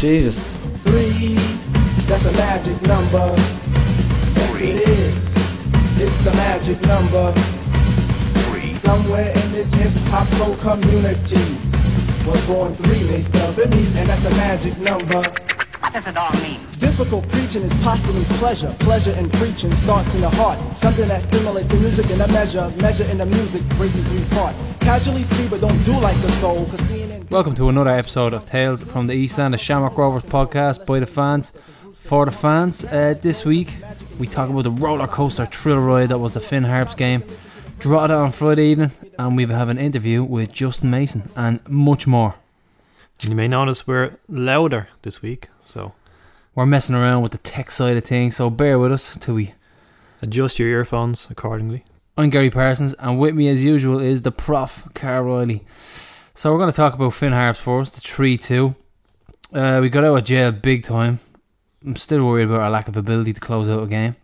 Jesus. Three, that's a magic number. Yes, it is. It's the magic number. Three. Somewhere in this hip hop soul community was born three, they spell beneath, and that's a magic number. What does it all mean? Difficult preaching is posthumous pleasure. Pleasure in preaching starts in the heart. Something that stimulates the music in a measure. Measure in the music, racing three parts. Casually see, but don't do like the soul. Cause seeing in Welcome to another episode of Tales from the East End, a Shamrock Rovers podcast by the fans, for the fans. Uh, this week, we talk about the roller coaster thrill ride that was the Finn Harps game. draw Drogheda on Friday evening, and we have an interview with Justin Mason and much more. You may notice we're louder this week, so We're messing around with the tech side of things, so bear with us till we. adjust your earphones accordingly. I'm Gary Parsons, and with me as usual is the prof, Carl Riley. So we're going to talk about Finn Harps first, the 3 2. Uh, we got out of jail big time. I'm still worried about our lack of ability to close out a game.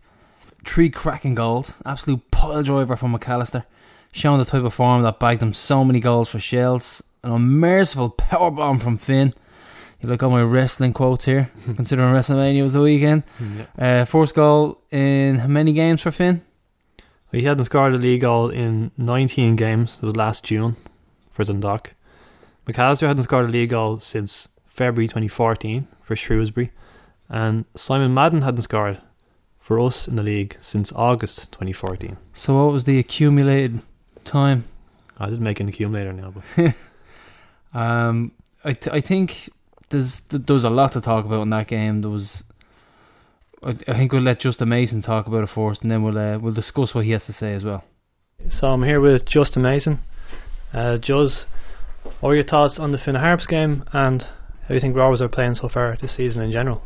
Three cracking goals, absolute pile driver from McAllister, showing the type of form that bagged him so many goals for Shells. An unmerciful power bomb from Finn. You look at my wrestling quotes here, considering WrestleMania was the weekend. Uh, first goal in how many games for Finn? He hadn't scored a league goal in 19 games. It was last June for Dundalk. McAllister hadn't scored a league goal since February 2014 for Shrewsbury. And Simon Madden hadn't scored for us in the league since August 2014. So what was the accumulated time? I didn't make an accumulator now, but Um, I th- I think there's th- there was a lot to talk about in that game. There was, I, I think we'll let Justin Mason talk about it first, and then we'll uh, we'll discuss what he has to say as well. So I'm here with Justin Mason. Uh, Juz, what are your thoughts on the Finn Harps game and how you think Rovers are playing so far this season in general?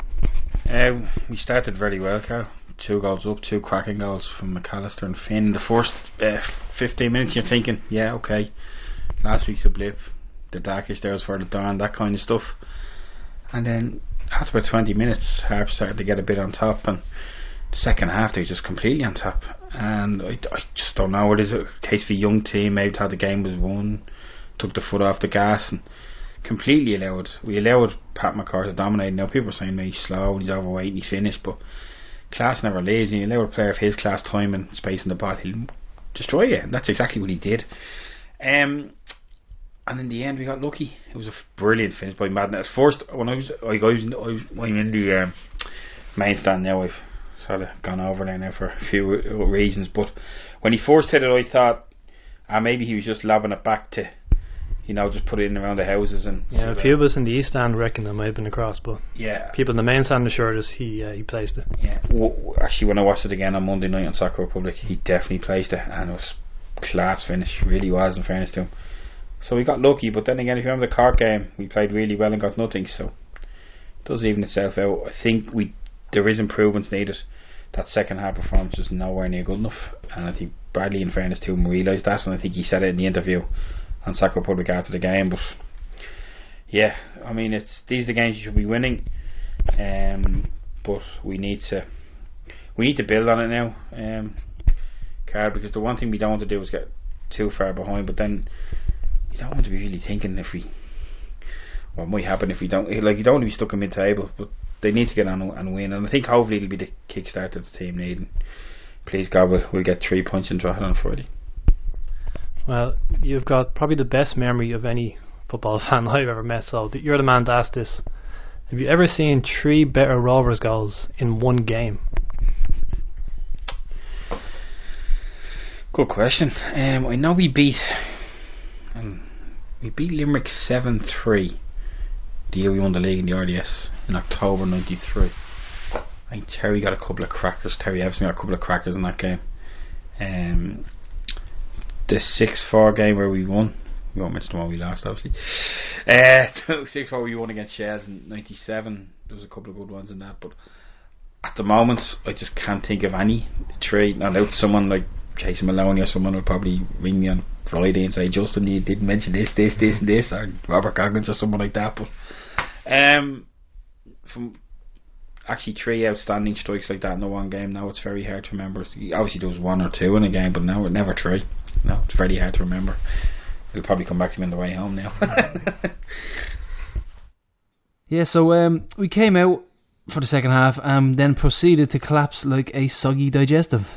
Uh, we started very well, Carl. Two goals up, two cracking goals from McAllister and Finn. The first uh, 15 minutes, you're thinking, yeah, okay, last week's a blip. The darkish there was for the dawn, that kind of stuff. And then after about 20 minutes, Harps started to get a bit on top, and the second half they were just completely on top. And I, I just don't know. It is a case a young team, maybe how the game was won, took the foot off the gas, and completely allowed. We allowed Pat McCourt to dominate. Now people are saying he's slow, and he's overweight, and he's finished, but class never lays. And you allow a player of his class time and space in the ball, he'll destroy you. And that's exactly what he did. Um, and in the end, we got lucky. It was a brilliant finish by Madden. At first, when I was, I was, I was I'm in the um, main stand now. I've sort of gone over there now for a few reasons. But when he first hit it, I thought, ah, maybe he was just lobbing it back to, you know, just put it in around the houses and. Yeah, a few of us in the East End reckon it might have been a cross, but Yeah, people in the main stand assured us he uh, he placed it. Yeah, w- actually, when I watched it again on Monday night on Soccer Republic, he definitely placed it, and it was class finish. Really was, in fairness to him. So we got lucky, but then again, if you remember the Cork game, we played really well and got nothing. So it does even itself out. I think we there is improvements needed. That second half performance was nowhere near good enough, and I think Bradley, in fairness to him, realised that, and I think he said it in the interview on Soccer Republic after the game. But yeah, I mean, it's these are the games you should be winning, um, but we need to we need to build on it now, um, Carl, because the one thing we don't want to do is get too far behind. But then you don't want to be really thinking if we what might happen if we don't like you don't want to be stuck in mid-table, but they need to get on and win. And I think hopefully it'll be the kickstart that the team need. And please God, we'll, we'll get three points in Drogheda on Friday. Well, you've got probably the best memory of any football fan I've ever met. So you're the man to ask this. Have you ever seen three better Rovers goals in one game? Good question. Um, I know we beat um, we beat Limerick seven three. The year we won the league in the RDS in October '93. I think Terry got a couple of crackers. Terry Eviston got a couple of crackers in that game. Um, the six four game where we won. We won't mention the one we lost, obviously. Uh, six four we won against Shells in '97. There was a couple of good ones in that, but at the moment I just can't think of any trade. Now, out someone like Jason Maloney or someone will probably ring me on Friday and say, Justin, you didn't mention this, this, this, and this, or Robert Goggins or someone like that. But um, from actually three outstanding strikes like that in the one game, now it's very hard to remember. Obviously, there was one or two in a game, but now it never three. No, it's very hard to remember. It'll probably come back to me on the way home now. Yeah, so um, we came out for the second half and then proceeded to collapse like a soggy digestive.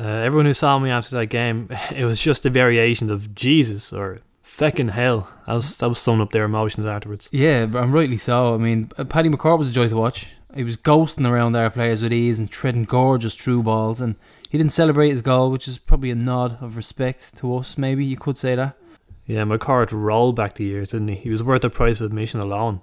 Uh, everyone who saw me after that game, it was just a variation of Jesus or feckin' hell. I was, I was summing up their emotions afterwards. Yeah, and rightly so. I mean, uh, Paddy McCourt was a joy to watch. He was ghosting around our players with ease and treading gorgeous through balls, and he didn't celebrate his goal, which is probably a nod of respect to us. Maybe you could say that. Yeah, McCourt rolled back the years, didn't he? He was worth the price of admission alone.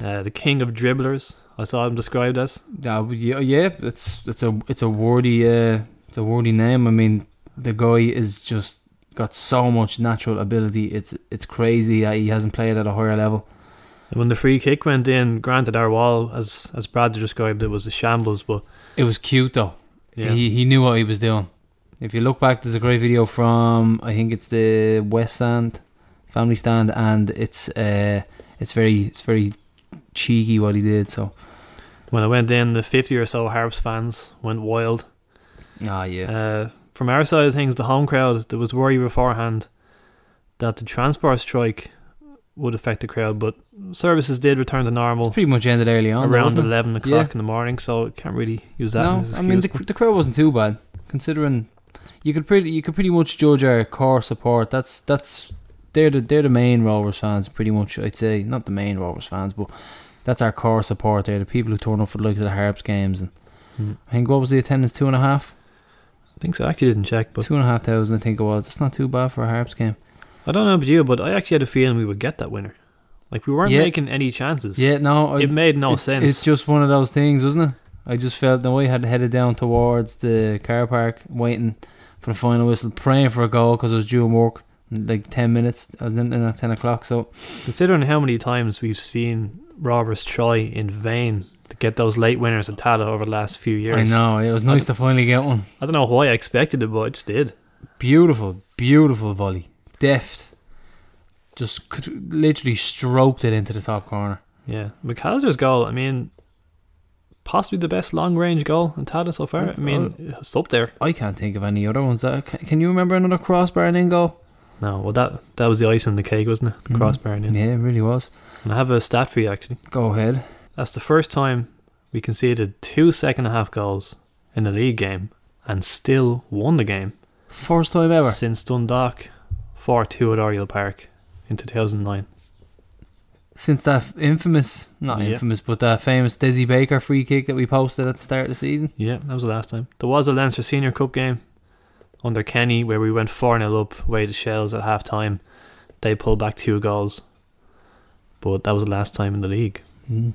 Uh, the king of dribblers, I saw him described as. Yeah, yeah, yeah, it's it's a it's a worthy uh, it's a worthy name. I mean, the guy is just got so much natural ability. It's it's crazy that he hasn't played at a higher level. And when the free kick went in, granted our wall, as as Brad described it, was a shambles, but It was cute though. Yeah, He he knew what he was doing. If you look back, there's a great video from I think it's the West Stand family stand, and it's uh it's very it's very cheeky what he did. So when I went in, the 50 or so Harps fans went wild. ah yeah, Uh, from our side of things, the home crowd, there was worry beforehand that the transport strike would affect the crowd, but services did return to normal pretty much ended early on. around wasn't 11 o'clock Yeah. in the morning, so can't really use that. No, I mean the the crowd wasn't too bad considering you could pretty you could pretty much judge our core support. That's that's they're the they're the main Rovers fans pretty much. I'd say not the main Rovers fans, but that's our core support. They're the people who turn up for the likes of the Harps games. And Hmm. I think what was the attendance two and a half, I think so. I actually didn't check, but two and a half thousand. I think it was. That's not too bad for a Harps game. I don't know about you, but I actually had a feeling we would get that winner. Like we weren't Yeah. making any chances. Yeah, no, I, it made no sense. It's just one of those things, wasn't it? I just felt the way I had headed down towards the car park, waiting for the final whistle, praying for a goal because I was due work in like ten minutes. I was in, in at ten o'clock, so Considering how many times we've seen Rovers try in vain to get those late winners at Tallaght over the last few years. I know it was nice to finally get one. I don't know why I expected it, but I just did. Beautiful, beautiful volley, deft, just literally stroked it into the top corner. Yeah, McAllister's goal. I mean, possibly the best long range goal in Tallaght so far. I mean, it's up there. I can't think of any other ones. That can, you remember another crossbar and in goal? No, well that that was the ice on the cake, wasn't it? The Mhm. crossbar in. Yeah, it really was. And I have a stat for you actually. Go ahead. That's the first time we conceded two second half goals in a league game and still won the game First time ever. since Dundalk 4 2 at Oriel Park in 2009. since that infamous, not Yeah. infamous, but that famous Desi Baker free kick that we posted at the start of the season. Yeah, that was the last time. There was a Leinster Senior Cup game under Kenny where we went 4 0 up, way to shells at half time. They pulled back two goals. But that was the last time in the league. Mm.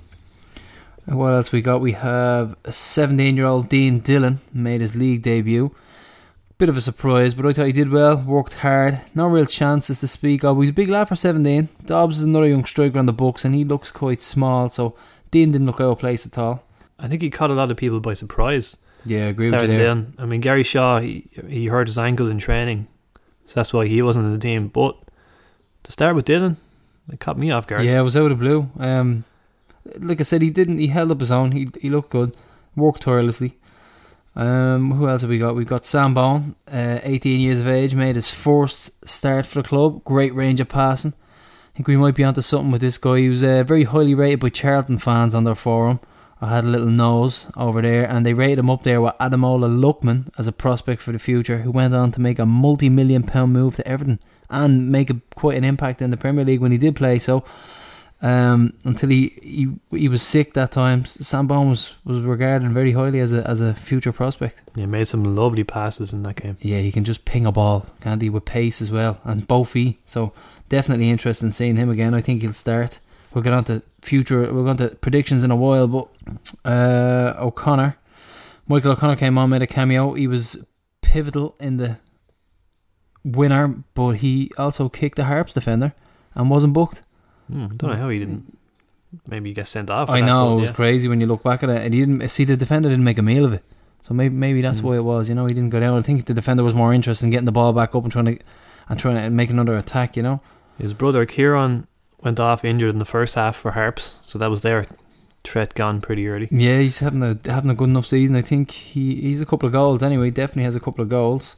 And what else we got? We have a 17 year old Dean Dillon made his league debut. Bit of a surprise, but I thought he did well, worked hard. No real chances to speak of. He's a big lad for 17. Dobbs is another young striker on the books, and he looks quite small, so Dean didn't look out of place at all. I think he caught a lot of people by surprise. Yeah, I agree with you starting there. I mean, Gary Shaw, he, he hurt his ankle in training, so that's why he wasn't in the team. But to start with Dylan, it caught me off guard. Yeah, it was out of the blue. Um, like I said, he didn't. He held up his own. He he looked good. Worked tirelessly. Um, who else have we got? We've got Sam Bone, uh, 18 years of age, made his first start for the club. Great range of passing. I think we might be onto something with this guy. He was uh, very highly rated by Charlton fans on their forum. I had a little nose over there, and they rated him up there with Ademola Lookman as a prospect for the future, who went on to make a multi-million pound move to Everton and make a, quite an impact in the Premier League when he did play. So um, until he, he he was sick that time. Sam Bone was, was regarded very highly as a as a future prospect. He made some lovely passes in that game. Yeah, he can just ping a ball, can't he, with pace as well, and both feet. So definitely interested in seeing him again. I think he'll start. We'll get on to future. We'll get on to predictions in a while, but uh, O'Connor, Michael O'Connor came on, made a cameo. He was pivotal in the winner, but he also kicked the Harps defender and wasn't booked. Hmm, don't know how he didn't. Maybe he gets sent off. I know but it was yeah. crazy when you look back at it, and he didn't see the defender didn't make a meal of it. So maybe maybe that's Mm. why it was. You know, he didn't go down. I think the defender was more interested in getting the ball back up and trying to and trying to make another attack. You know, His brother Kieran went off injured in the first half for Harps, so that was their threat gone pretty early. yeah, he's having a having a good enough season. I think he he's a couple of goals anyway. Definitely has a couple of goals.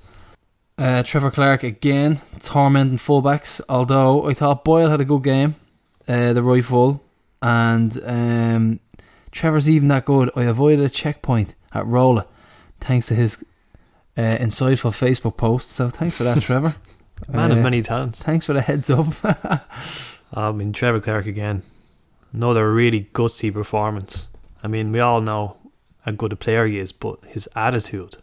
Uh, Trevor Clarke again tormenting fullbacks. Although I thought Boyle had a good game, uh, the full. And um, Trevor's even that good. I avoided a checkpoint at Rolla thanks to his uh, insightful Facebook post. So thanks for that, Trevor. Man Uh, of many talents. Thanks for the heads up. I mean, Trevor Clarke again. Another really gutsy performance. I mean, we all know how good a player he is, but his attitude,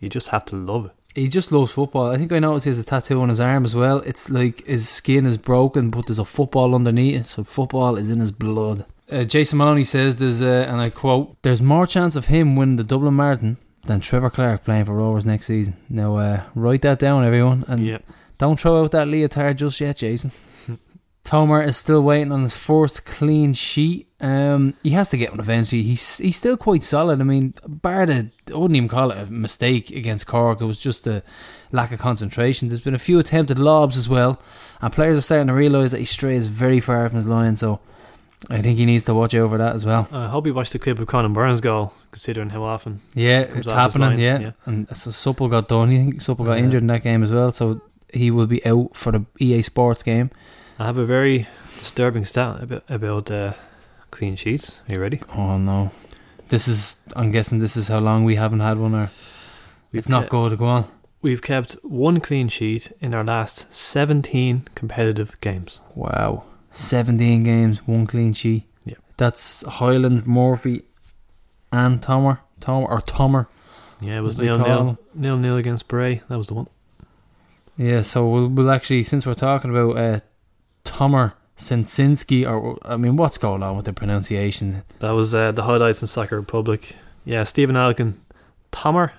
you just have to love it. He just loves football. I think I noticed he has a tattoo on his arm as well. It's like his skin is broken, but there's a football underneath it. So football is in his blood. Uh, Jason Maloney says there's, uh, and I quote, "There's more chance of him winning the Dublin Marathon than Trevor Clarke playing for Rovers next season." Now, uh, write that down, everyone, and yeah. don't throw out that leotard just yet, Jason. Tomer is still waiting on his first clean sheet. Um, he has to get one eventually. He's he's still quite solid. I mean, bar the I wouldn't even call it a mistake against Cork. It was just a lack of concentration. There's been a few attempted lobs as well, and players are starting to realise that he strays very far from his line. So I think he needs to watch over that as well. I hope you watched the clip of Conan Byrne's goal, considering how often. Yeah, it's happening. Yeah. yeah. and so Supple got done. You think Supple got Yeah. injured in that game as well, so he will be out for the EA Sports game. I have a very disturbing stat about, about uh, clean sheets. Are you ready? Oh no, this is. I'm guessing this is how long we haven't had one. Or it's not ke- good. Go on. We've kept one clean sheet in our last 17 competitive games. Wow, 17 games, one clean sheet. Yeah. that's Hyland, Murphy, and Tomer. Tomer or Tomer. Yeah, it was nil nil, nil nil against Bray. That was the one. Yeah, so we'll, we'll actually, since we're talking about uh, Tomer Sensinski, or I mean, what's going on with the pronunciation? That was uh, the highlights in Soccer Republic. Yeah, Stephen Alkin, Tomer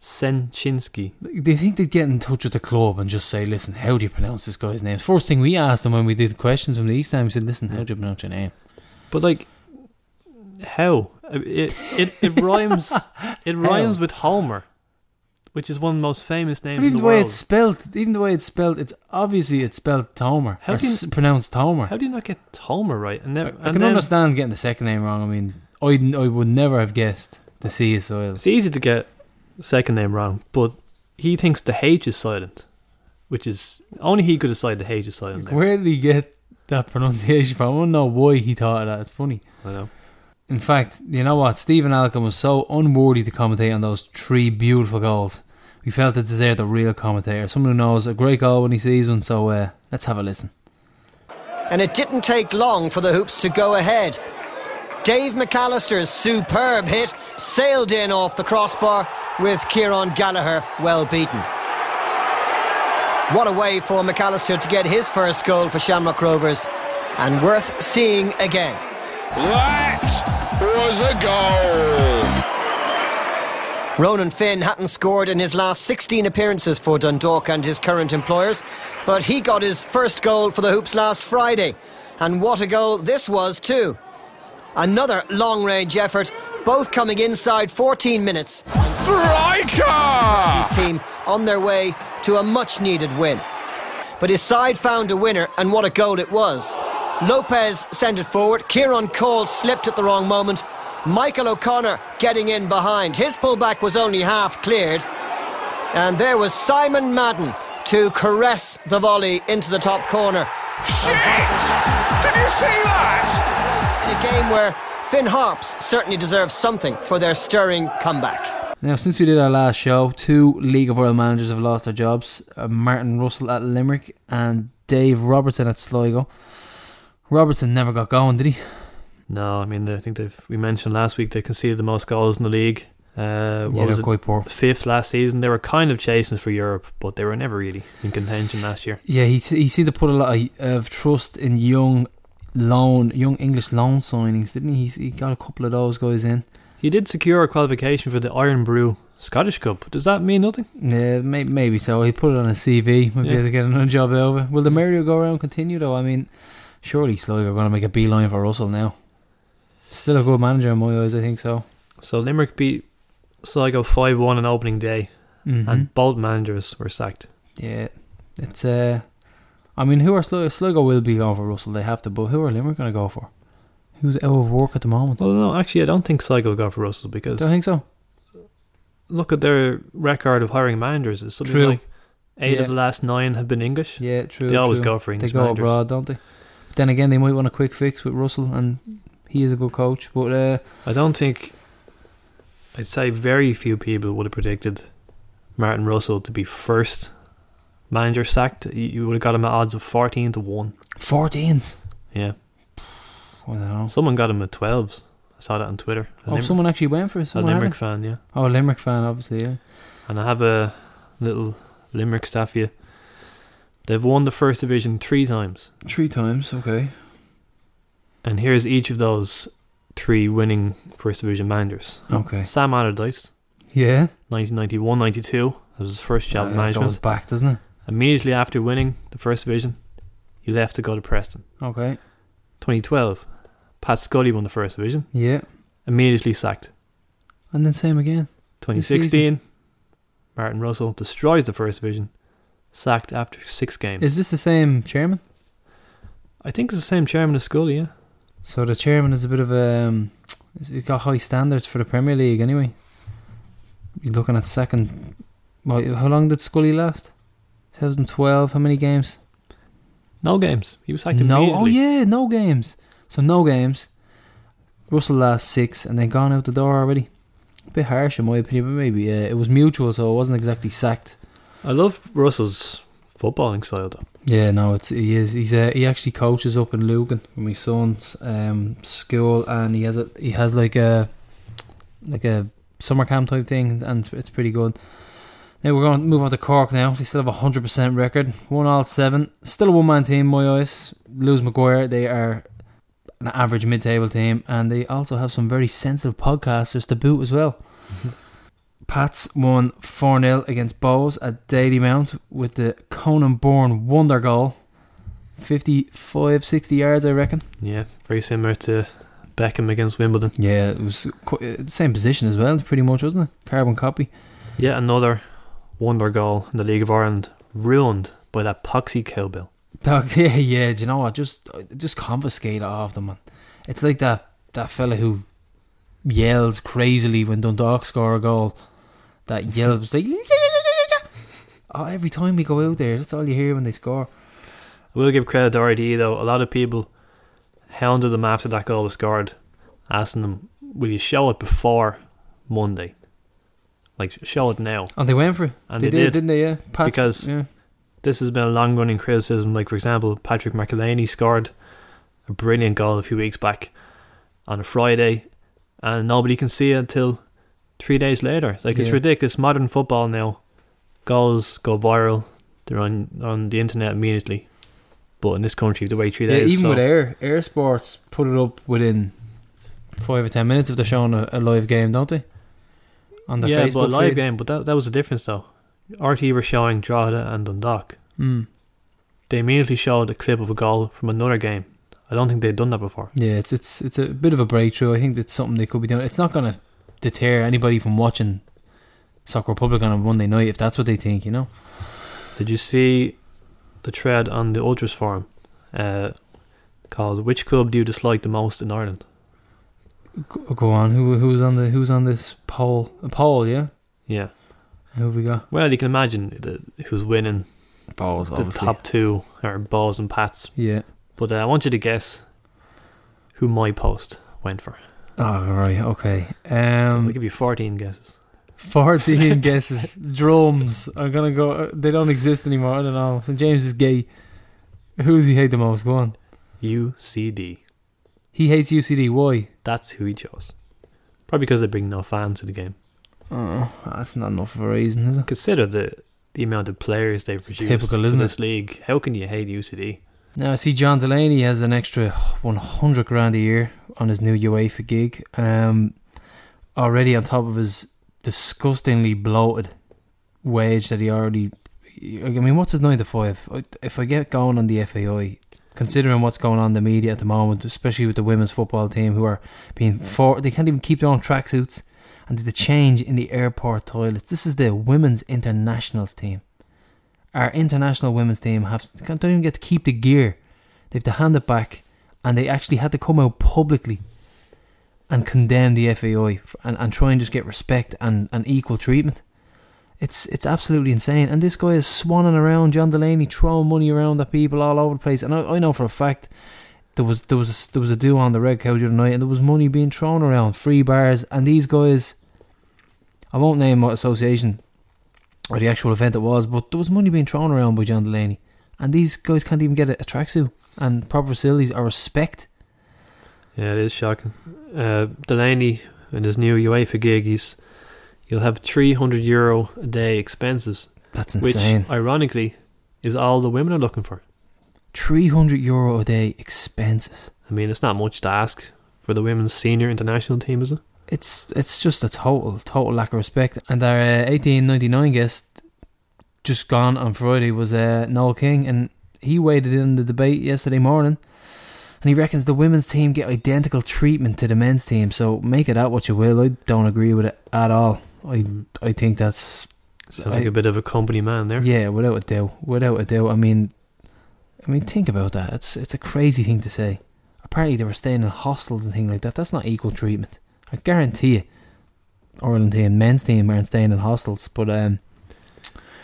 Senchinski. Do you think they'd get in touch with the club and just say, listen, how do you pronounce this guy's name? First thing we asked them when we did the questions from the East Time, we said, listen, how do you pronounce your name? But like, how it it, it rhymes it rhymes with Homer, which is one of the most famous names But in even the the way world. it's spelled, even the way it's spelled, it's obviously it's spelled Tomer. How or do you- s- pronounced Tomer. How do you not get Homer right? And, I, then, I can understand getting the second name wrong. I mean, I, I would never have guessed the C is soil. It's easy to get the second name wrong, but he thinks the H is silent, which is only he could decide the H is silent. There. Where did he get that pronunciation from? I don't know why he thought of that. It's funny. I know. In fact, you know what? Stephen Alkin was so unworthy to commentate on those three beautiful goals. We felt it deserved a real commentator, someone who knows a great goal when he sees one. So uh, let's have a listen. and it didn't take long for the hoops to go ahead. Dave McAllister's superb hit sailed in off the crossbar with Kieran Gallagher well beaten. What a way for McAllister to get his first goal for Shamrock Rovers and worth seeing again. That was a goal. Ronan Finn hadn't scored in his last 16 appearances for Dundalk and his current employers, but he got his first goal for the Hoops last Friday. And what a goal this was, too. Another long range effort, both coming inside 14 minutes. Striker! His team on their way to a much needed win. But his side found a winner, and what a goal it was. Lopez sent it forward. Kieran Cole slipped at the wrong moment. Michael O'Connor getting in behind. His pullback was only half cleared. And there was Simon Madden to caress the volley into the top corner. Shit! Did you see that? In a game where Finn Harps certainly deserves something for their stirring comeback. Now, since we did our last show, two League of World managers have lost their jobs uh, Martin Russell at Limerick and Dave Robertson at Sligo. Robertson never got going, did he? No, I mean I think they've we mentioned last week they conceded the most goals in the league. Uh, what yeah, was it? quite poor. Fifth last season. They were kind of chasing for Europe, but they were never really in contention last year. Yeah, he he seemed to put a lot of, of trust in young loan, young English loan signings, didn't he? He's, he got a couple of those guys in. He did secure a qualification for the Irn-Bru Scottish Cup. Does that mean nothing? Yeah, may, maybe so. He put it on his CV. Maybe Yeah. to get another job it. Will the merry-go-round continue though? I mean, surely Sligo are going to make a beeline for Russell now. Still a good manager in my eyes, I think so. So Limerick beat Sligo five one on opening day, Mm-hmm. and both managers were sacked. Yeah, it's uh, I mean, who are Sligo? Sligo will be going for Russell. They have to, but who are Limerick going to go for? Who's out of work at the moment? Well, no, actually, I don't think Sligo will go for Russell because Don't think so. look at their record of hiring managers. It's something True. like eight Yeah. of the last nine have been English. Yeah, true. they always true. go for They go managers. abroad, don't they? then again, they might want a quick fix with Russell, and he is a good coach. But uh, I don't think. I'd say very few people would have predicted Martin Russell to be first manager sacked. You- would have got him at odds of 14 to 1. 14s. Yeah. I don't know. Someone got him at 12s. I saw that on Twitter. A Oh, someone actually went for it. a Someone had Limerick fan, yeah. Oh, a Limerick fan, obviously. Yeah. And I have a little Limerick staff here. They've won the first division three times. Three times. Okay. And here's each of those three winning first division managers. Okay. Sam Allardyce, Yeah. 1991 92. That was his first job Uh, in management. goes back, doesn't it? Immediately after winning the first division, he left to go to Preston. Okay. 2012, Pat Scully won the first division, Yeah. immediately sacked. And then same again. 2016, Martin Russell destroys the first division, sacked after six games. Is this the same chairman? I think it's the same chairman as Scully, yeah. So the chairman is a bit of a. Um, he's got high standards for the Premier League anyway. You're looking at second. Well, how long did Scully last? 2012. How many games? No games. He was sacked no. Oh yeah, no games. So no games. Russell last six and then gone out the door already. A bit harsh in my opinion, but maybe uh, it was mutual, so it wasn't exactly sacked. I love Russell's footballing style, though. Yeah, no, it's he is. He's uh, he actually coaches up in Lucan with my son's um, school, and he has a he has like a like a summer camp type thing, and it's, it's pretty good. Now we're going to move on to Cork now. They still have a hundred percent record, one all seven. Still a one man team, my eyes. Lose Maguire, they are an average mid table team, and they also have some very sensitive podcasters to boot as well. Pats won 4 0 against Bohs at Dalymount with the Conan Byrne wonder goal. 55, 60 yards, I reckon. Yeah, very similar to Beckham against Wimbledon. Yeah, it was uh, the same position as well, pretty much, wasn't it? Carbon copy. Yeah, another wonder goal in the League of Ireland, ruined by that poxy cowbell. Dog, yeah, yeah. Do you know what? Just, just confiscate it off them, man. It's like that that fella who yells crazily when Dundalk score a goal. That yells like. Oh, every time we go out there, that's all you hear when they score. I will give credit to RTÉ though. A lot of people hounded them after that goal was scored, asking them, "Will you show it before Monday? Like show it now." And they went for it. And they, they did, did. didn't they? Yeah, Because- yeah. This has been a long running criticism. Like for example, Patrick McEleney scored a brilliant goal a few weeks back on a Friday, and nobody can see it until three days later. It's like it's Yeah. ridiculous. Modern football now, goals go viral. They're on on the internet immediately. But in this country, the way three Yeah, days. even so- with Air Air Sports, put it up within five or ten minutes if they're showing a, a live game, don't they? On the yeah, Facebook but live feed. game. But that that was the difference though. RT were showing Drogheda and Dundalk. Mm. They immediately showed a clip of a goal from another game. I don't think they'd done that before. Yeah, it's it's it's a bit of a breakthrough. I think it's something they could be doing. It's not going to deter anybody from watching Soccer Republic on a Monday night if that's what they think. You know. Did you see the thread on the Ultras forum uh, called "Which club do you dislike the most in Ireland?" Go, go on. Who who's on the who's on this poll? A poll, yeah. Yeah, Who have we got? well, you can imagine the, who's winning Bohs, the top two are Bohs and Pats. Yeah. But uh, I want you to guess who my post went for. Oh right. Okay. I'll Um. give you fourteen guesses. Fourteen guesses. Drums. I'm gonna go. uh, They don't exist anymore. I don't know. St James is gay. Who does he hate the most? Go on. UCD. He hates UCD. Why? That's who he chose. Probably because they bring no fans to the game. Oh, that's not enough of a reason, is it? Consider the the amount of players they've produced typical, isn't this league. How can you hate UCD? Now, I see John Delaney has an extra 100 grand a year on his new UEFA gig. Um, already on top of his disgustingly bloated wage that he already. I mean, what's his 9 to 5? If I get going on the FAI, considering what's going on in the media at the moment, especially with the women's football team who are being for they can't even keep their own tracksuits, and there's the change in the airport toilets. This is the women's internationals team. Our international women's team have don't even get to keep the gear; they have to hand it back, and they actually had to come out publicly and condemn the FAI and, and try and just get respect and, and equal treatment. It's it's absolutely insane. And this guy is swanning around, John Delaney, throwing money around at people all over the place. And I, I know for a fact, there was there was a, there was a do on the red couch the other night, and there was money being thrown around, free bars, and these guys. I won't name what association or the actual event it was, but there was money being thrown around by John Delaney, and these guys can't even get a, a tracksuit and proper facilities or respect. Yeah, it is shocking. Uh, Delaney and his new UEFA gig, he's you'll have three hundred euro a day expenses, That's insane. which ironically is all the women are looking for. Three hundred euro a day expenses. I mean, it's not much to ask for the women's senior international team, is it? It's it's just a total total lack of respect. And our uh, eighteen ninety nine guest just gone on Friday was uh, Noel King, and he waded in the debate yesterday morning, and he reckons the women's team get identical treatment to the men's team. So make it out what you will. I don't agree with it at all. I I think that's Sounds like a bit of a company man there. yeah, without a doubt, without a doubt. I mean, I mean, think about that. It's it's a crazy thing to say. Apparently, they were staying in hostels and things like that. That's not equal treatment. I guarantee you. Ireland team, men's team aren't staying in hostels, but um,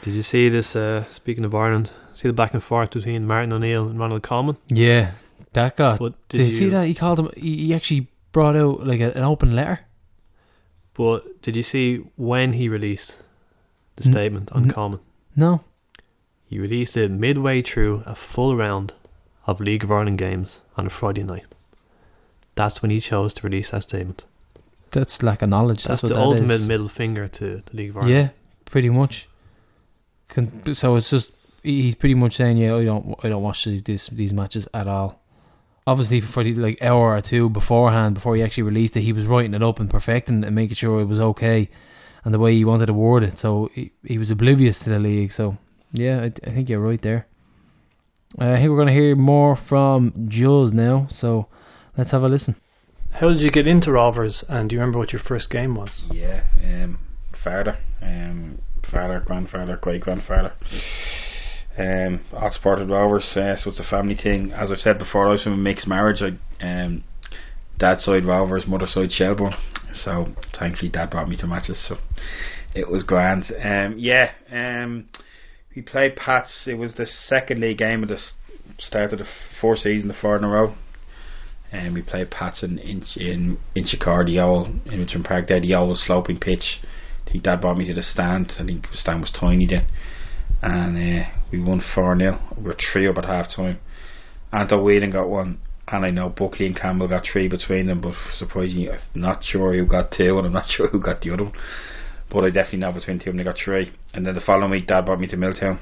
Did you see this? Uh, speaking of Ireland, see the back and forth between Martin O'Neill and Ronald Koeman. yeah, that got. But Did, did, you see that? He called him. He, he actually brought out like a, an open letter. But did you see when he released the N- statement on n- Koeman? No, He released it midway through a full round of League of Ireland games on a Friday night. That's when he chose to release that statement. That's lack of knowledge. That's, That's, the that ultimate middle finger to the League of Ireland. Yeah, pretty much. Con- so it's just he- he's pretty much saying, yeah, I don't, I don't watch these these, these matches at all. Obviously, for the like hour or two beforehand, before he actually released it, he was writing it up and perfecting it and making sure it was okay, and the way he wanted to word it. So he, he was oblivious to the league. So yeah, I, I think you're right there. Uh, I think we're going to hear more from Jules now. So let's have a listen. How did you get into Rovers, and do you remember what your first game was? Yeah, um, father, um, father, grandfather, great grandfather. Um, all supported Rovers, uh, so it's a family thing. As I've said before, I was from a mixed marriage. I, um, dad side Rovers, mother side Shelbourne. So thankfully, dad brought me to matches, so it was grand. Um, yeah, um, we played Pats. It was the second league game of the start of the fourth season, the four in a row. And we played Pats in Inchicore, the old in Richmond Park. There, the old sloping pitch. I think Dad brought me to the stand. I think the stand was tiny then, and uh, we won four 0 We were three up at half time. Anton Whelan got one, and I know Buckley and Campbell got three between them. But surprisingly, I'm not sure who got two, and I'm not sure who got the other one. But I definitely know between two of them they got three. And then the following week, Dad brought me to Milltown,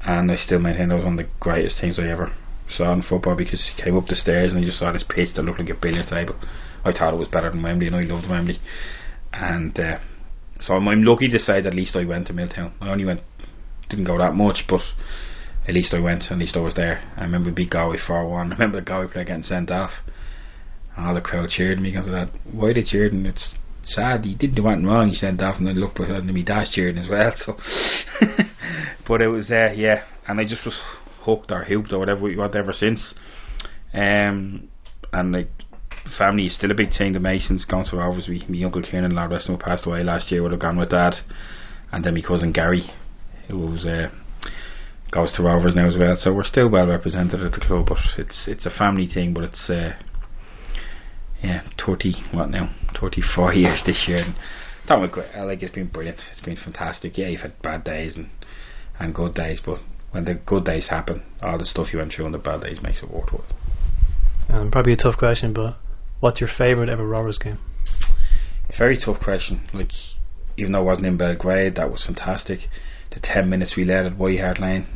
and I still maintain that was one of the greatest things I ever in football because he came up the stairs and he just saw this pitch that looked like a billiard table. I thought it was better than Wembley, and I loved Wembley. And uh, so I'm, I'm lucky to say that at least I went to Milltown. I only went, didn't go that much, but at least I went. At least I was there. I remember we beat Galway four one. I remember the Galway player getting sent off. And all the crowd cheered me because of that. Why they cheered? And it's sad. He didn't do anything wrong. He sent off, and I looked behind him. He dash cheering as well. So, but it was uh, yeah, and I just was hooked or hooped or whatever we want ever since. Um, and like family is still a big thing. The Masons gone to Rovers. We, my uncle Kieran, Lord rest him, passed away last year. Would have gone with dad, and then my cousin Gary, who was uh, goes to Rovers now as well. So we're still well represented at the club, but it's it's a family thing. But it's uh, yeah, thirty what now, thirty four years this year. And don't regret. I like it's been brilliant. It's been fantastic. Yeah, you've had bad days and and good days, but when the good days happen, all the stuff you went through on the bad days makes it worthwhile. Um, probably a tough question, but what's your favourite ever Rovers game? Very tough question. Like, even though I wasn't in Belgrade, that was fantastic. The ten minutes we led at White Hart Lane,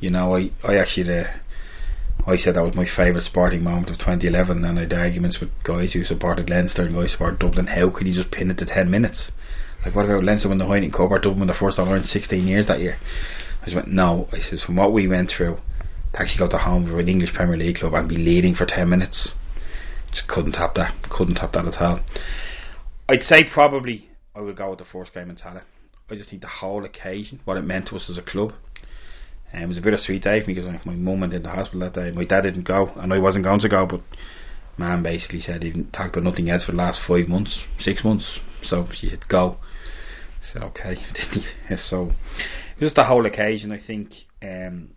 you know, I, I actually, uh, I said that was my favourite sporting moment of 2011, and I had arguments with guys who supported Leinster and guys who supported Dublin. How could you just pin it to ten minutes? Like, what about Leinster when the Heineken Cup or Dublin the first All in 16 years that year? I just went, no. I says, from what we went through, to actually go to home for an English Premier League club and be leading for 10 minutes, just couldn't top that. Couldn't top that at all. I'd say probably I would go with the first game in Tallaght. I just think the whole occasion, what it meant to us as a club. And it was a bit of a sweet day for me because my mum went in the hospital that day. My dad didn't go, and I wasn't going to go, but man basically said he didn't talk about nothing else for the last five months, six months. So she said go. Said okay. so just the whole occasion. I think um,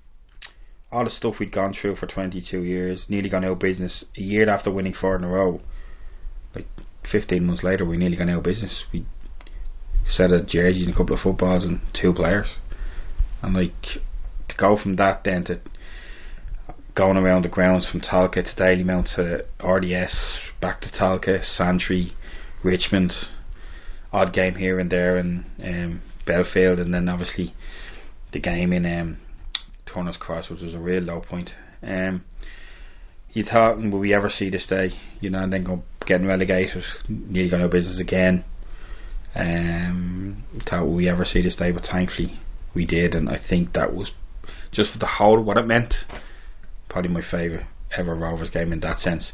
all the stuff we'd gone through for 22 years, nearly gone out of business a year after winning four in a row. Like 15 months later, we nearly gone out of business. We set a jerseys and a couple of footballs and two players, and like to go from that then to going around the grounds from Tallaght to Dalymount to RDS, back to Tallaght, Santry, Richmond, odd game here and there, and um, Belfield, and then obviously the game in um, Turner's Cross, which was a real low point. Um, you thought, will we ever see this day? You know, and then go getting relegated, nearly got no business again. Um, thought, will we ever see this day? But thankfully, we did, and I think that was just for the whole what it meant. Probably my favourite ever Rovers game in that sense.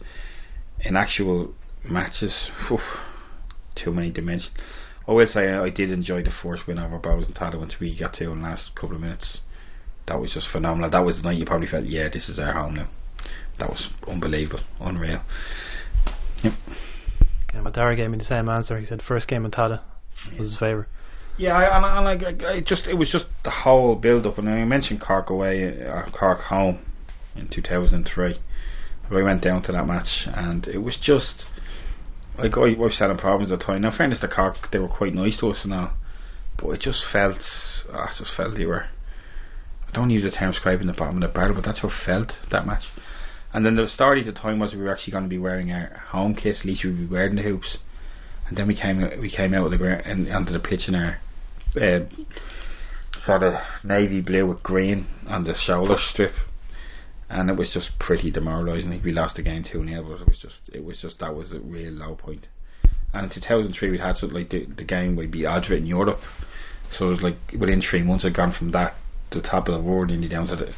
In actual matches, whew, too many dimensions. I will say I did enjoy the first win over Bohs and Tallaght once we got to in the last couple of minutes. That was just phenomenal. That was the night you probably felt, yeah, this is our home now. That was unbelievable, unreal. Yep. Yeah, Madara gave me the same answer. He said first game in Tallaght was his favourite. Yeah, I, and, and like I, I just it was just the whole build up, and I mentioned Cork away, uh, Cork home in 2003. We went down to that match, and it was just like I was selling problems at the time. Now, fairness to Cork, they were quite nice to us and all, but it just felt, oh, I just felt they were. I don't use the term scraping the bottom of the barrel, but that's how it felt that match. And then the story at the time was we were actually going to be wearing our home kit. At least we'd be wearing the hoops. And then we came we came out of the ground and onto the pitch in our uh, sort of navy blue with green on the shoulder strip, and it was just pretty demoralising. We lost the game two 0 but it was just it was just that was a real low point. And in 2003 we had something like the, the game would be Odra in Europe, so it was like within three months I'd gone from that the top of the world nearly down to the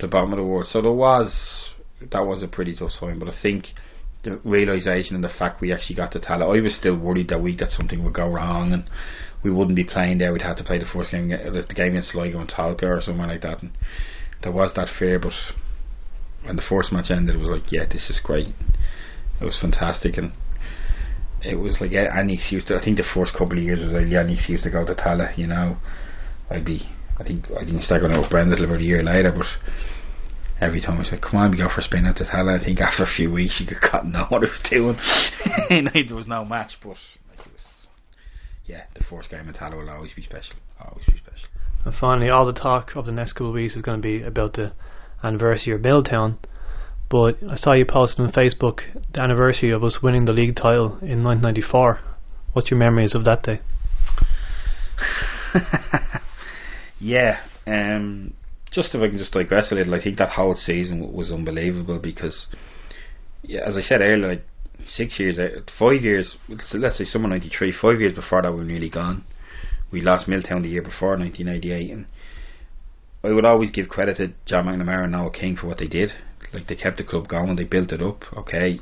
the bottom of the world. So there was that was a pretty tough time, but I think the realization and the fact we actually got to Tallaght, I was still worried that week that something would go wrong and we wouldn't be playing there. We'd have to play the first game, the game against Sligo and Tallaght or somewhere like that. And there was that fear, but when the first match ended, it was like, yeah, this is great. It was fantastic, and it was like any excuse. To, I think the first couple of years was like any excuse to go to Tallaght. You know, I'd be. I think I didn't start going out with Brenda about a year later, but every time I said, "Come on, we go for a spin at the Tallaght," I think after a few weeks, you could cut know what it was doing. and there was no match, but like it was, yeah, the first game in Tallaght will always be special. Always be special. And finally, all the talk of the next couple of weeks is going to be about the anniversary of Milltown. But I saw you posted on Facebook the anniversary of us winning the league title in 1994. What's your memories of that day? yeah, um, just if I can just digress a little, I think that whole season was unbelievable because, yeah, as I said earlier, like six years, five years, let's say summer '93, five years before that we were nearly gone. We lost Milltown the year before, 1998, and I would always give credit to John McNamara and Noel King for what they did. Like they kept the club going, they built it up. Okay,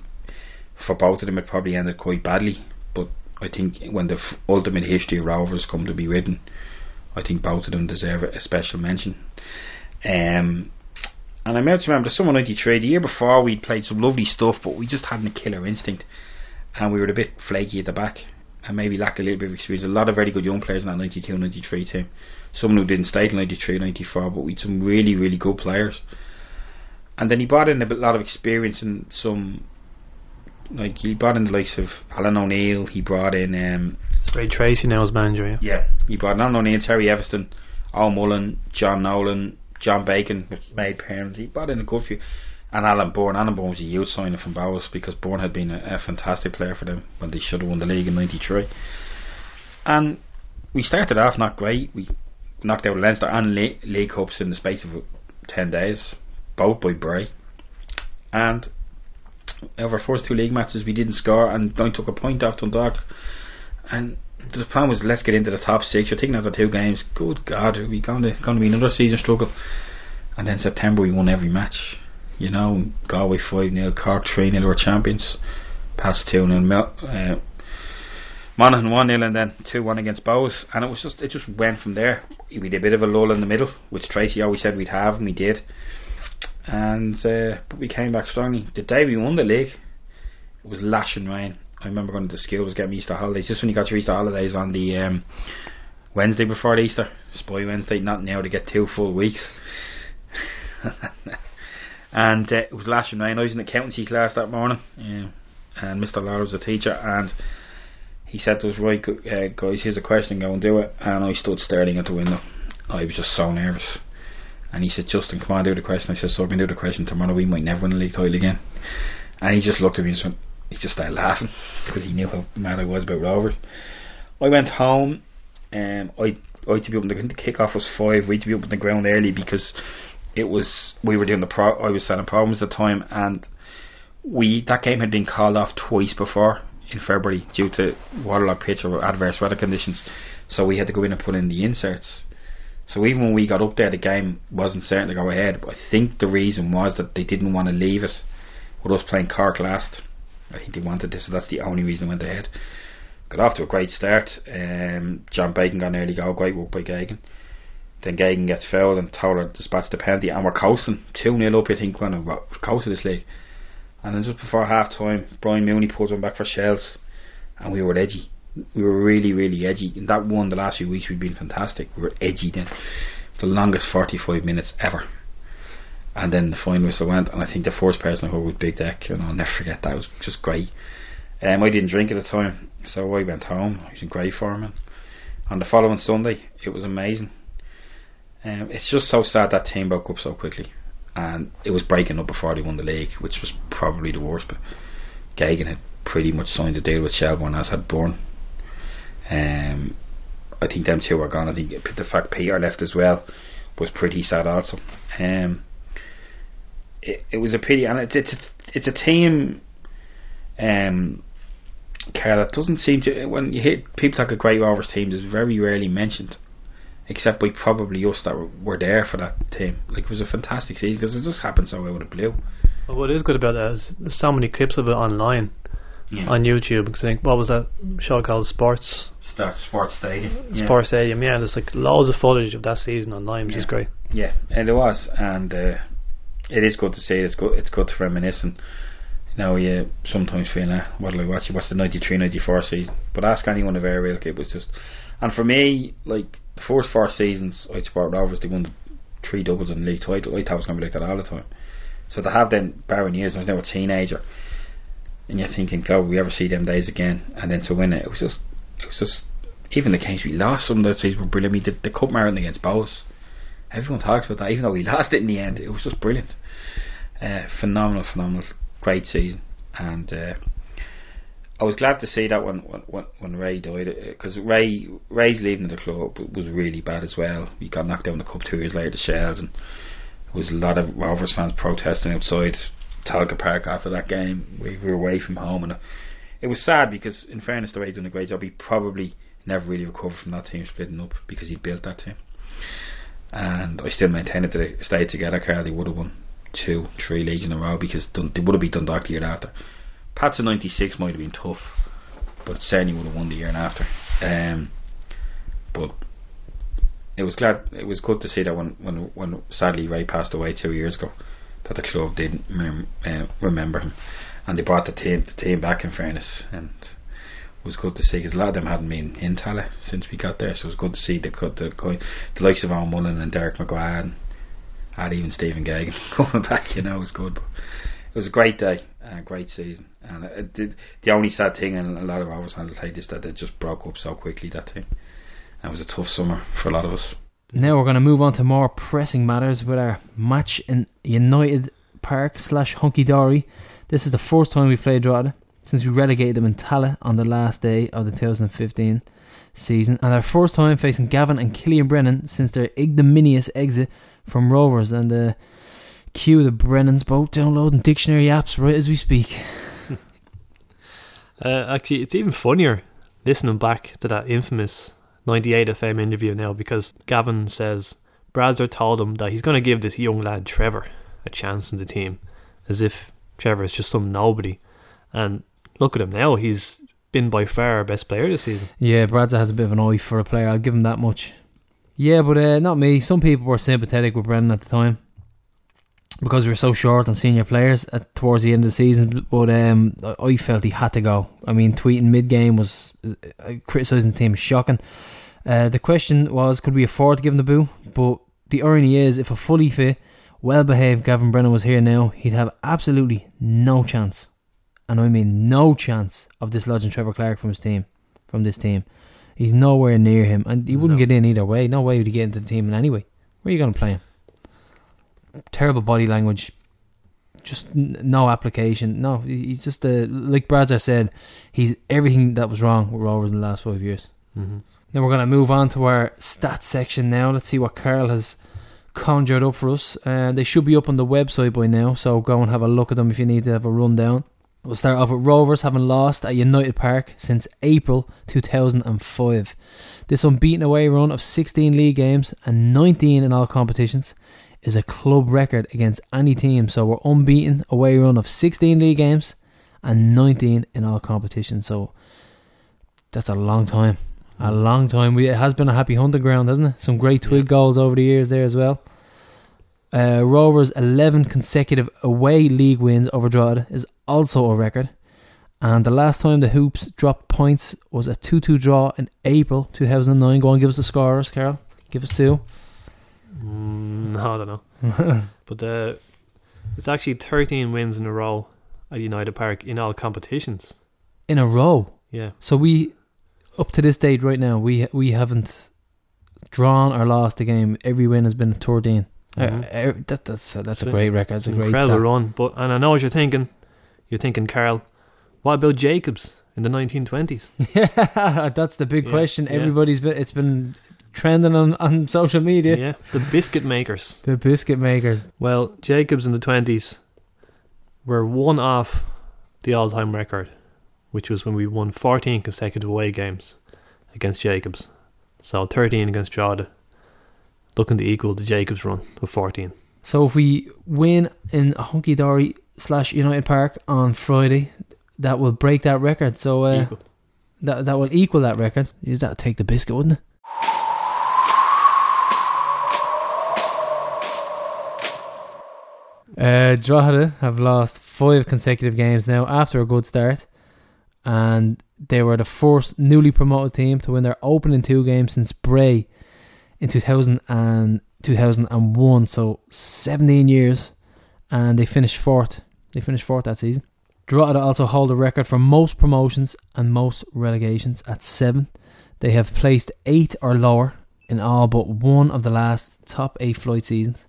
for both of them, it probably ended quite badly, but I think when the f- ultimate history of Rovers come to be written, I think both of them deserve a special mention. Um, and out to remember the summer '93. The year before, we'd played some lovely stuff, but we just hadn't a killer instinct, and we were a bit flaky at the back, and maybe lack a little bit of experience. A lot of very good young players in that '92, '93 team. Someone who didn't stay till '93, '94, but we had some really, really good players. And then he brought in a lot of experience and some, like he brought in the likes of Alan O'Neill. He brought in um, It's Ray Treacy now as manager. Yeah. yeah, he brought in Alan O'Neill, Terry Eviston, Al Mullen, John Nolan, John Bacon, which made parents. He brought in a good few. And Alan Bourne. Alan Bourne was a youth signing from Bohs because Bourne had been a, a fantastic player for them when they should have won the league in '93. And we started off not great. We knocked out Leinster and Le- League Cups in the space of 10 days, both by Bray. And over our first two league matches, we didn't score, and I took a point off Dundalk. And the plan was let's get into the top six. You're thinking after two games, good God, are we going to going to be another season struggle? And then September we won every match. You know, Galway five 0 Cork three 0 were champions. Past two 0 Mel- uh, Monaghan one 0 and then two one against Bohs, and it was just it just went from there. We did a bit of a lull in the middle, which Treacy always said we'd have, and we did. And uh, but we came back strongly. The day we won the league, it was lashing rain. I remember going to school, was getting Easter holidays. Just when you got your Easter holidays on the um, Wednesday before Easter, Spy Wednesday, not now to get two full weeks. and uh, it was lashing rain. I was in accountancy class that morning, um, and Mr. Law was the teacher, and he said to us, "Right, uh, guys, here's a question. Go and do it." And I stood staring at the window. I was just so nervous. And he said, "Justin, come on, do the question." I said, "So I can do the question tomorrow. We might never win the league title again." And he just looked at me and said, he just started laughing because he knew how mad I was about Rovers. I went home. Um, I I had to be up. The kick off was five. We had to be up on the ground early because it was we were doing the pro. I was selling problems at the time, and we that game had been called off twice before in February due to waterlogged pitch or adverse weather conditions. So we had to go in and put in the inserts. So even when we got up there, the game wasn't certain to go ahead. But I think the reason was that they didn't want to leave it with us playing Cork last. I think they wanted this, so that's the only reason they went ahead. Got off to a great start. Um, John Bacon got an early goal, great work by Geoghegan. Then Geoghegan gets fouled and Towler dispatched the penalty, and we're coasting 2 0 up, I think, when we're coasting this league. And then just before half time, Brian Mooney pulls one back for Shells, and we were edgy. We were really, really edgy. That one, the last few weeks, we've been fantastic. We were edgy then. The longest 45 minutes ever. And then the final whistle went, and I think the first person I heard was Big Deck, and I'll never forget that. It was just great. Um, I didn't drink at the time, so I went home. I was in great form. And the following Sunday, it was amazing. Um, it's just so sad that team broke up so quickly, and it was breaking up before they won the league, which was probably the worst. But Geoghegan had pretty much signed a deal with Shelbourne, as had Bourne. Um, I think them two were gone. I think the fact Peter left as well was pretty sad also. Um, it, it was a pity, and it's it's it's a team. Um, that doesn't seem to when you hit people like a Great Rovers team, is very rarely mentioned, except by probably us that were, were there for that team. Like it was a fantastic season because it just happened so out of the blue. Well, what is good about that is there's so many clips of it online Yeah. on YouTube. Because I think what was that show called Sports Start Sports Stadium. Yeah. Sports Stadium? Yeah, there's like loads of footage of that season online, which is great. Yeah, and it was, and uh, it is good to see. It's good. It's good to reminisce. And you know, you sometimes feel, eh, what'll I watch? You watch the 93-94 season, but ask anyone of Air It was just, and for me, like the first four seasons, I support Rovers. They won three doubles in the league title. I thought it was going to be like that all the time. So to have them barren years, when I was now a teenager, and you're thinking, God, will we ever see them days again? And then to win it, it was just, it was just. Even the games we lost, some of those seasons were brilliant. We did the cup marathon against Bohs everyone talks about that, even though we lost it in the end. It was just brilliant. Uh, phenomenal, phenomenal, great season, and uh, I was glad to see that when when, when Ray died uh, because Ray Ray's leaving the club was really bad as well. He got knocked in the cup two years later, the Shells, and there was a lot of Rovers fans protesting outside Tolka Park after that game. We were away from home, and uh, it was sad because, in fairness, the Ray done a great job. He probably never really recovered from that team splitting up because he built that team and I still maintain it. They stayed together, Carl. They would have won two, three leagues in a row because they would have beat Dundalk the year after. Pats in '96 might have been tough, but certainly would have won the year and after. Um, but it was glad. It was good to see that when when when sadly Ray passed away two years ago, that the club did mem- uh, remember him, and they brought the team the team back. In fairness, and it was good to see because a lot of them hadn't been in Tallaght since we got there, so it was good to see the co- the, the likes of Owen Mullen and Derek McGrath and, and even Stephen Geoghegan coming back. You know, it was good. But it was a great day and a great season. And did, the only sad thing, and a lot of Rovers fans will you this, that they just broke up so quickly. That. And it was a tough summer for a lot of us. Now we're going to move on to more pressing matters with our match in United Park slash Hunky Dory. This is the first time we've played Drogheda since we relegated them in Tallaght on the last day of the 2015 season, and our first time facing Gavin and Killian Brennan since their ignominious exit from Rovers. And uh, cue the Brennans both downloading dictionary apps right as we speak. Uh, actually, it's even funnier listening back to that infamous 98 FM interview now because Gavin says Bradzer told him that he's going to give this young lad Trevor a chance in the team, as if Trevor is just some nobody. And look at him now; he's been by far our best player this season. Yeah, Bradza has a bit of an eye for a player. I'll give him that much. Yeah, but uh, not me. Some people were sympathetic with Brendan at the time because we were so short on senior players at, towards the end of the season. But um, I felt he had to go. I mean, tweeting mid game was uh, criticising the team was shocking. Uh, the question was, could we afford to give him the boo? But the irony is, if a fully fit, well behaved Gavin Brennan was here now, he'd have absolutely no chance, and I mean no chance, of dislodging Trevor Clarke from his team, from this team. He's nowhere near him, and he wouldn't No. get in either way. No way would he get into the team in any way. Where are you going to play him? Terrible body language, just n- no application. No, he's just a like Bradzer said. He's everything that was wrong with Rovers in the last five years. Mm-hmm. Then we're going to move on to our stats section now. Let's see what Carl has conjured up for us. And they should be up on the website by now, so go and have a look at them if you need to have a rundown. We'll start off with Rovers having lost at United Park since April 2005. This unbeaten away run of 16 league games and 19 in all competitions is a club record against any team. So we're unbeaten away run of 16 league games and 19 in all competitions. So that's a long time. A long time. We, it has been a happy hunting ground, hasn't it? Some great twig Yeah. goals over the years there as well. Uh, Rovers' 11 consecutive away league wins over Drogheda is also a record. And the last time the Hoops dropped points was a 2 2 draw in April 2009. Go on, give us the scorers, Carol. Give us two. Mm, no, I don't know. but uh, it's actually 13 wins in a row at United Park in all competitions. In a row. Yeah. So we, up to this date right now, we we haven't drawn or lost a game. Every win has been 13. Uh, Mhm. uh, that, that's that's It's a great record. That's a great incredible stat. run. But and I know what you're thinking. You're thinking, Carl, what about Jacobs in the 1920s? Yeah, that's the big Yeah, question. yeah. Everybody's been it's been trending on, on social media. yeah, the biscuit makers. The biscuit makers. Well, Jacobs in the 20s were one off the all time record, which was when we won 14 consecutive away games against Jacobs. So 13 against Drogheda, looking to equal the Jacobs run of 14. So if we win in Hunky Dory slash United Park on Friday, that will break that record. So uh, that that will equal that record. Is that take the biscuit, wouldn't it? Uh, Drogheda have lost five consecutive games now after a good start, and they were the first newly promoted team to win their opening two games since Bray in 2000 and 2001. So 17 years, and they finished fourth. They finished fourth that season. Drogheda also hold a record for most promotions and most relegations at seven. They have placed eight or lower in all but one of the last top eight flight seasons,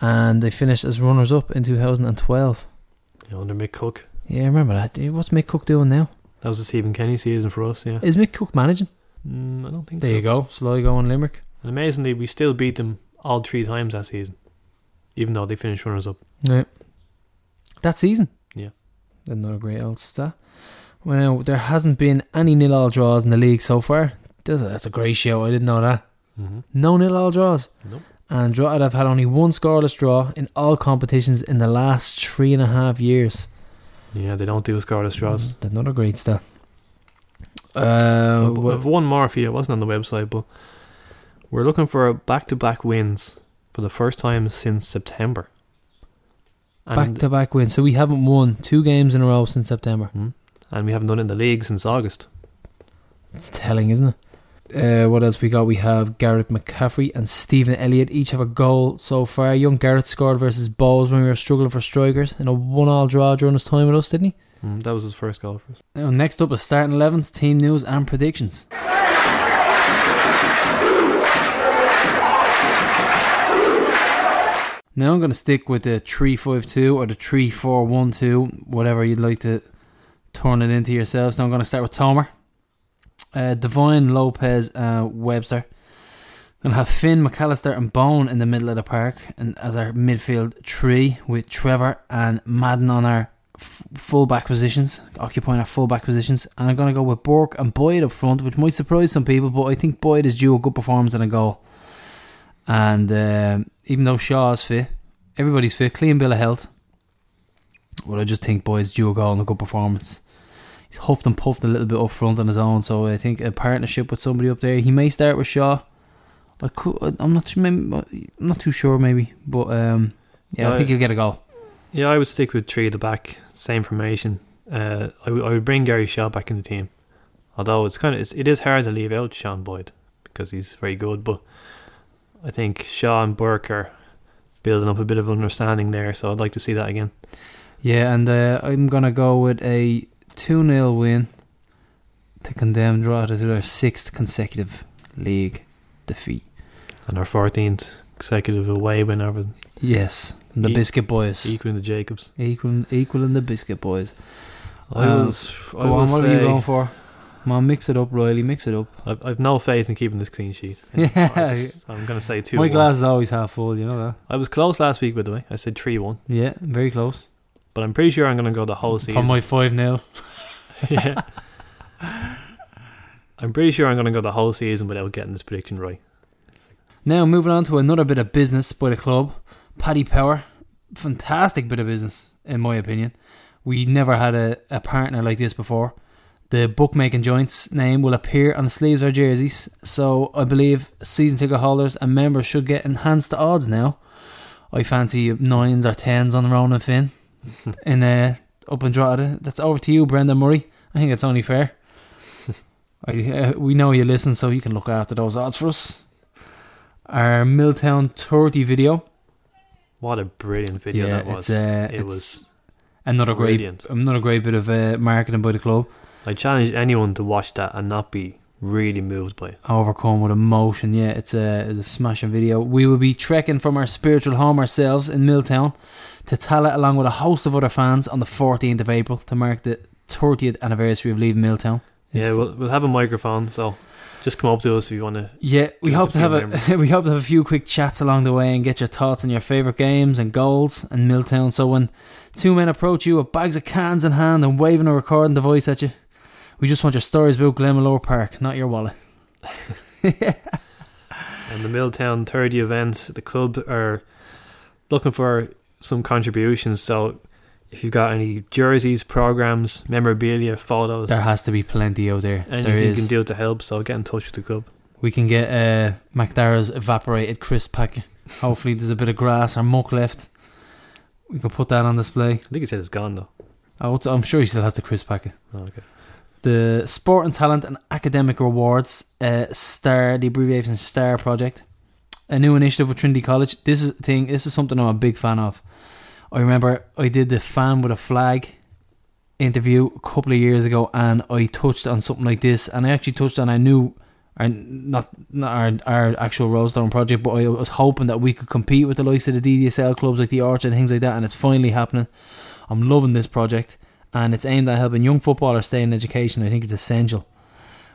and they finished as runners up in 2012. You know, under Mick Cooke. Yeah, I remember that. What's Mick Cooke doing now? That was the Stephen Kenny season for us, yeah. Is Mick Cooke managing? Mm, I don't think There so. you go, Sligo and Limerick. And amazingly, we still beat them all three times that season, even though they finished runners up. Yeah. That season. Yeah. Another great old stat. Well, there hasn't been any nil all draws in the league so far. That's a, that's a great show. I didn't know that. Mm-hmm. No nil all draws. Nope. And Drogheda have had only one scoreless draw in all competitions in the last three and a half years. Yeah, they don't do scoreless draws. Mm, Another great stat. Uh, I've I've one more for you. It wasn't on the website, but we're looking for back-to-back wins for the first time since September. back to back win. So we haven't won two games in a row since September. Mhm. and we haven't done it in the league since August. It's telling, isn't it? Uh, what else we got? We have Garrett McCaffrey and Stephen Elliott each have a goal so far. Young Garrett scored versus Bohs when we were struggling for strikers in a one-all draw during his time with us, didn't he? Mm, that was his first goal for us. Now, next up is starting 11s, team news and predictions. Now I'm going to stick with the 352 or the 3412, whatever you'd like to turn it into yourselves. Now I'm going to start with Tomer. Uh, Lopez, uh, Webster. To have Finn, McAllister, and Bone in the middle of the park, and as our midfield three with Trevor and Madden on our f- fullback positions, occupying our fullback positions. And I'm to go with Burke and Boyd up front, which might surprise some people, but I think Boyd is due a good performance and a goal. And um, even though Shaw's fit, everybody's fit, clean bill of health. But I just think Boyd's due a goal and a good performance. He's huffed and puffed a little bit up front on his own, so I think a partnership with somebody up there. He may start with Shaw. I could, I'm not, sure, maybe, I'm not too sure, maybe, but um, yeah, I think he'll get a goal. Yeah, I would stick with three at the back, same formation. Uh, I, would- would bring Gary Shaw back in the team, although it's kind of it's, it is hard to leave out Sean Boyd because he's very good. But I think Shaw and Burke are building up a bit of understanding there. So I'd like to see that again. Yeah, and uh, I'm gonna go with a two 0 win to condemn Drogheda to their sixth consecutive league defeat. And our 14th consecutive away win over Yes, the E- Biscuit Boys. equaling the Jacobs. Equal, equaling the Biscuit Boys. I Um, was. I Go on, will what are you going for? On, mix it up, Riley. Mix it up. I've, I've no faith in keeping this clean sheet. Yeah. I just- I'm going to say 2 My 1. glass is always half full. You know that. I was close last week, by the way. I said 3 1. Yeah, very close. But I'm pretty sure I'm going to go the whole season. For my five 0 yeah. I'm pretty sure I'm going to go the whole season without getting this prediction right. Now moving on to another bit of business by the club, Paddy Power, fantastic bit of business in my opinion. We never had a, a partner like this before. The bookmaking joint's name will appear on the sleeves of our jerseys, so I believe season ticket holders and members should get enhanced odds now. I fancy nines or tens on the Ronan Finn in uh, up in Drogheda. That's over to you, Brendan Murray. I think it's only fair. I, uh, we know you listen, so you can look after those odds for us our Milltown 30 video. What a brilliant video yeah, that was. it's uh, it it's was. another great another great bit of uh, marketing by the club. I challenge anyone to watch that and not be really moved by it. Overcome with emotion. Yeah, it's a, it's a smashing video. We will be trekking from our spiritual home ourselves in Milltown to Tallaght along with a host of other fans on the 14th of April to mark the 30th anniversary of leaving Milltown. Yeah, we'll, we'll have a microphone, so just come up to us if you want to. Yeah, we hope to have a we hope to have a few quick chats along the way and get your thoughts on your favourite games and goals and Milltown. So when two men approach you with bags of cans in hand and waving a recording device at you, we just want your stories about Glenmalure Park, not your wallet. And the Milltown 30 events, the club are looking for some contributions. So if you've got any jerseys, programs, memorabilia, photos, There has to be plenty out there. anything there you can do to help, so get in touch with the club. We can get uh, McDara's evaporated crisp packet. Hopefully, there's a bit of grass or muck left. We can put that on display. I think he said it's gone though. I would- I'm sure he still has the crisp packet. Oh, okay. the Sport and Talent and Academic Rewards uh, STAR, the abbreviation STAR project, a new initiative with Trinity College. This is thing. This is something I'm a big fan of. I remember I did the fan with a flag interview a couple of years ago, and I touched on something like this, and I actually touched on I knew. Our, not not our, our actual Rosedowne project, but I was hoping that we could compete with the likes of the DDSL clubs like the Arch and things like that, and it's finally happening. I'm loving this project and it's aimed at helping young footballers stay in education. I think it's essential.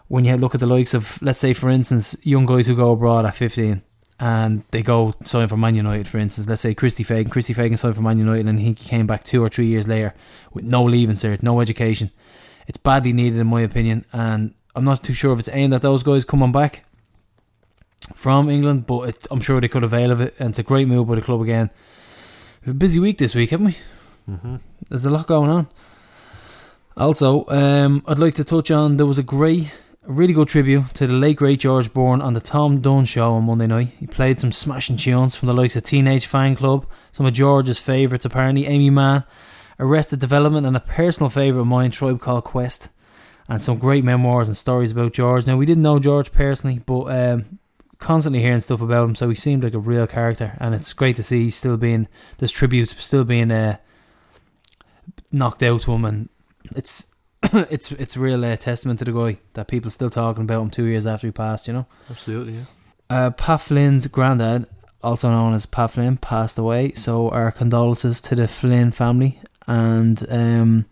When you look at the likes of, let's say, for instance, young guys who go abroad at 15 and they go sign for Man United, for instance, let's say Christy Fagan. Christy Fagan signed for Man United and he came back two or three years later with no leaving cert, no education. It's badly needed, in my opinion, and I'm not too sure if it's aimed at those guys coming back from England, but it, I'm sure they could avail of it, and it's a great move by the club again. We've a busy week this week, haven't we? Mm-hmm. There's a lot going on. Also, um, I'd like to touch on there was a great, a really good tribute to the late great George Bourne on the Tom Dunne show on Monday night. He played some smashing tunes from the likes of Teenage Fanclub, some of George's favourites apparently, Aimee Mann, Arrested Development, and a personal favourite of mine, Tribe Called Quest, and some great memoirs and stories about George. Now we didn't know George personally, but um, constantly hearing stuff about him, so he seemed like a real character, and it's great to see he's still being this tributes still being uh, knocked out to him, and it's it's it's a real uh, testament to the guy that people still talking about him two years after he passed. You know, Absolutely, yeah. uh, Pat Flynn's granddad, also known as Pat Flynn, passed away. So our condolences to the Flynn family, and um,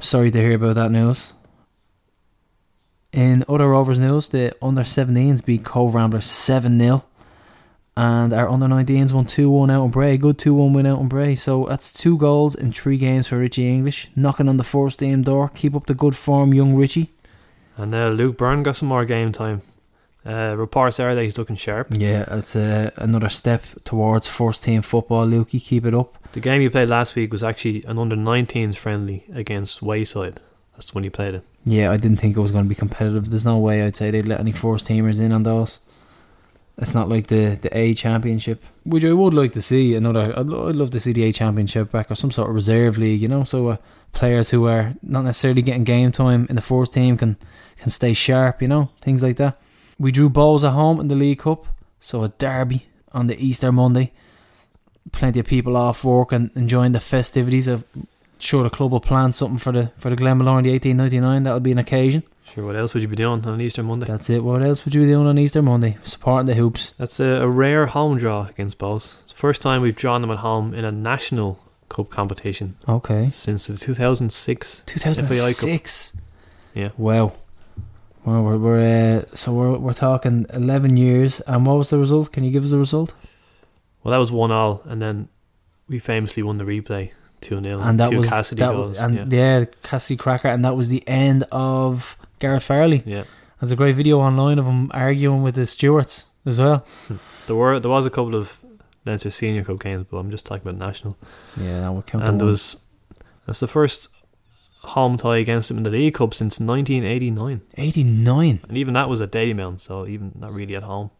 sorry to hear about that news. In other Rovers news, the under 17s beat Cobh Ramblers 7 0. And our under 19s won 2 1 out in Bray. Good 2 1 win out in Bray. So that's two goals in three games for Richie English. Knocking on the first team door. Keep up the good form, young Richie. And uh, Luke Byrne got some more game time. Uh, reports are that he's looking sharp. Yeah, it's uh, another step towards first team football, Lukey. Keep it up. The game he played last week was actually an under 19s friendly against Wayside. That's when he played it. Yeah, I didn't think it was going to be competitive. There's no way I'd say they'd let any first teamers in on those. It's not like the, the A Championship, which I would like to see another. I'd, I'd love to see the A Championship back or some sort of reserve league, you know, so uh, players who are not necessarily getting game time in the first team can can stay sharp, you know, things like that. We drew balls at home in the League Cup, so a derby on the Easter Monday. plenty of people off work and enjoying the festivities. I'm sure the club will plan something for the for the Glenmalure in the 1899. That'll be an occasion. Sure, what else would you be doing on Easter Monday? That's it. What else would you be doing on Easter Monday? Supporting the hoops. That's a, a rare home draw against the first time we've drawn them at home in a national cup competition Okay. since the 2006. 2006. Yeah. Wow. Well, we're, we're uh, so we're we're talking 11 years. And what was the result? Can you give us the result? Well, that was one all, and then we famously won the replay two 0 and that two was Cassidy that goals. and yeah. yeah. Cassidy Cracker, and that was the end of Garrett Farley. yeah, There's a great video online of him arguing with the stewards as well. Hmm. there were there was a couple of Leinster Senior Cup games, but I'm just talking about national. Yeah, that would count. and there was that's the first home tie against them in the League Cup since 1989, 89. and even that was at Dalymount, so even not really at home.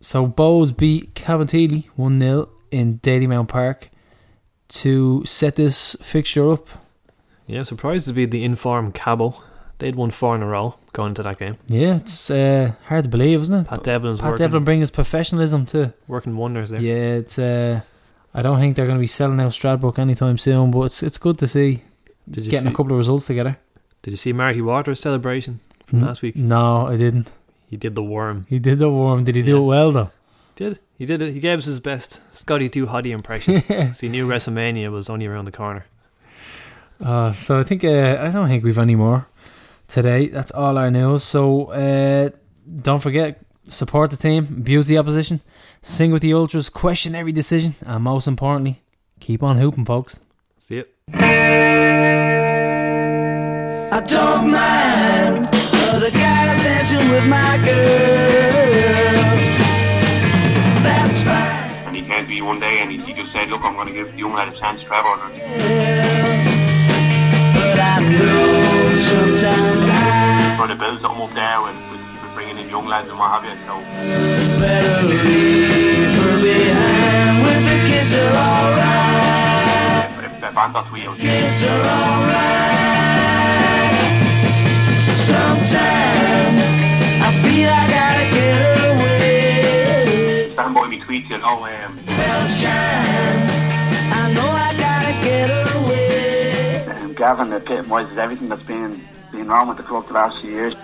So Bohs beat Cabinteely 1 0 in Dalymount Park to set this fixture up. Yeah, surprised to be the informed Cabo. They'd won four in a row going into that game. Yeah, it's uh, hard to believe, isn't it? Pat Devlin's Pat working, Devlin bringing his professionalism to. working wonders there. Yeah, it's. Uh, I don't think they're going to be selling out Stradbrook anytime soon, but it's it's good to see Did you getting see, a couple of results together. Did you see Marty Waters' celebration from Mm. last week? No, I didn't. He did the worm. He did the worm. Did he do it well though? Did he did it? He gave us his best Scotty Too Hottie impression. he knew WrestleMania was only around the corner. Uh, so I think uh, I don't think we've any more today. That's all our news. So uh, don't forget support the team, abuse the opposition, sing with the ultras, question every decision, and most importantly, keep on hooping, folks. See it. I don't mind other guys dancing with my girl. That's fine. And he came to me one day and he, he just said, look, I'm going to give the young lad a chance to travel. But I know sometimes I trying to build something up there with, with, with bringing in young lads and what have you. So better leave her behind when the kids are alright. if, if Anton tweet, I was Kids are alright. Sometimes I feel I gotta get away. stand by me tweet, you know, um, Bells chime. I know I gotta get away. Gavin epitomises everything that's been, been wrong with the club the last few years.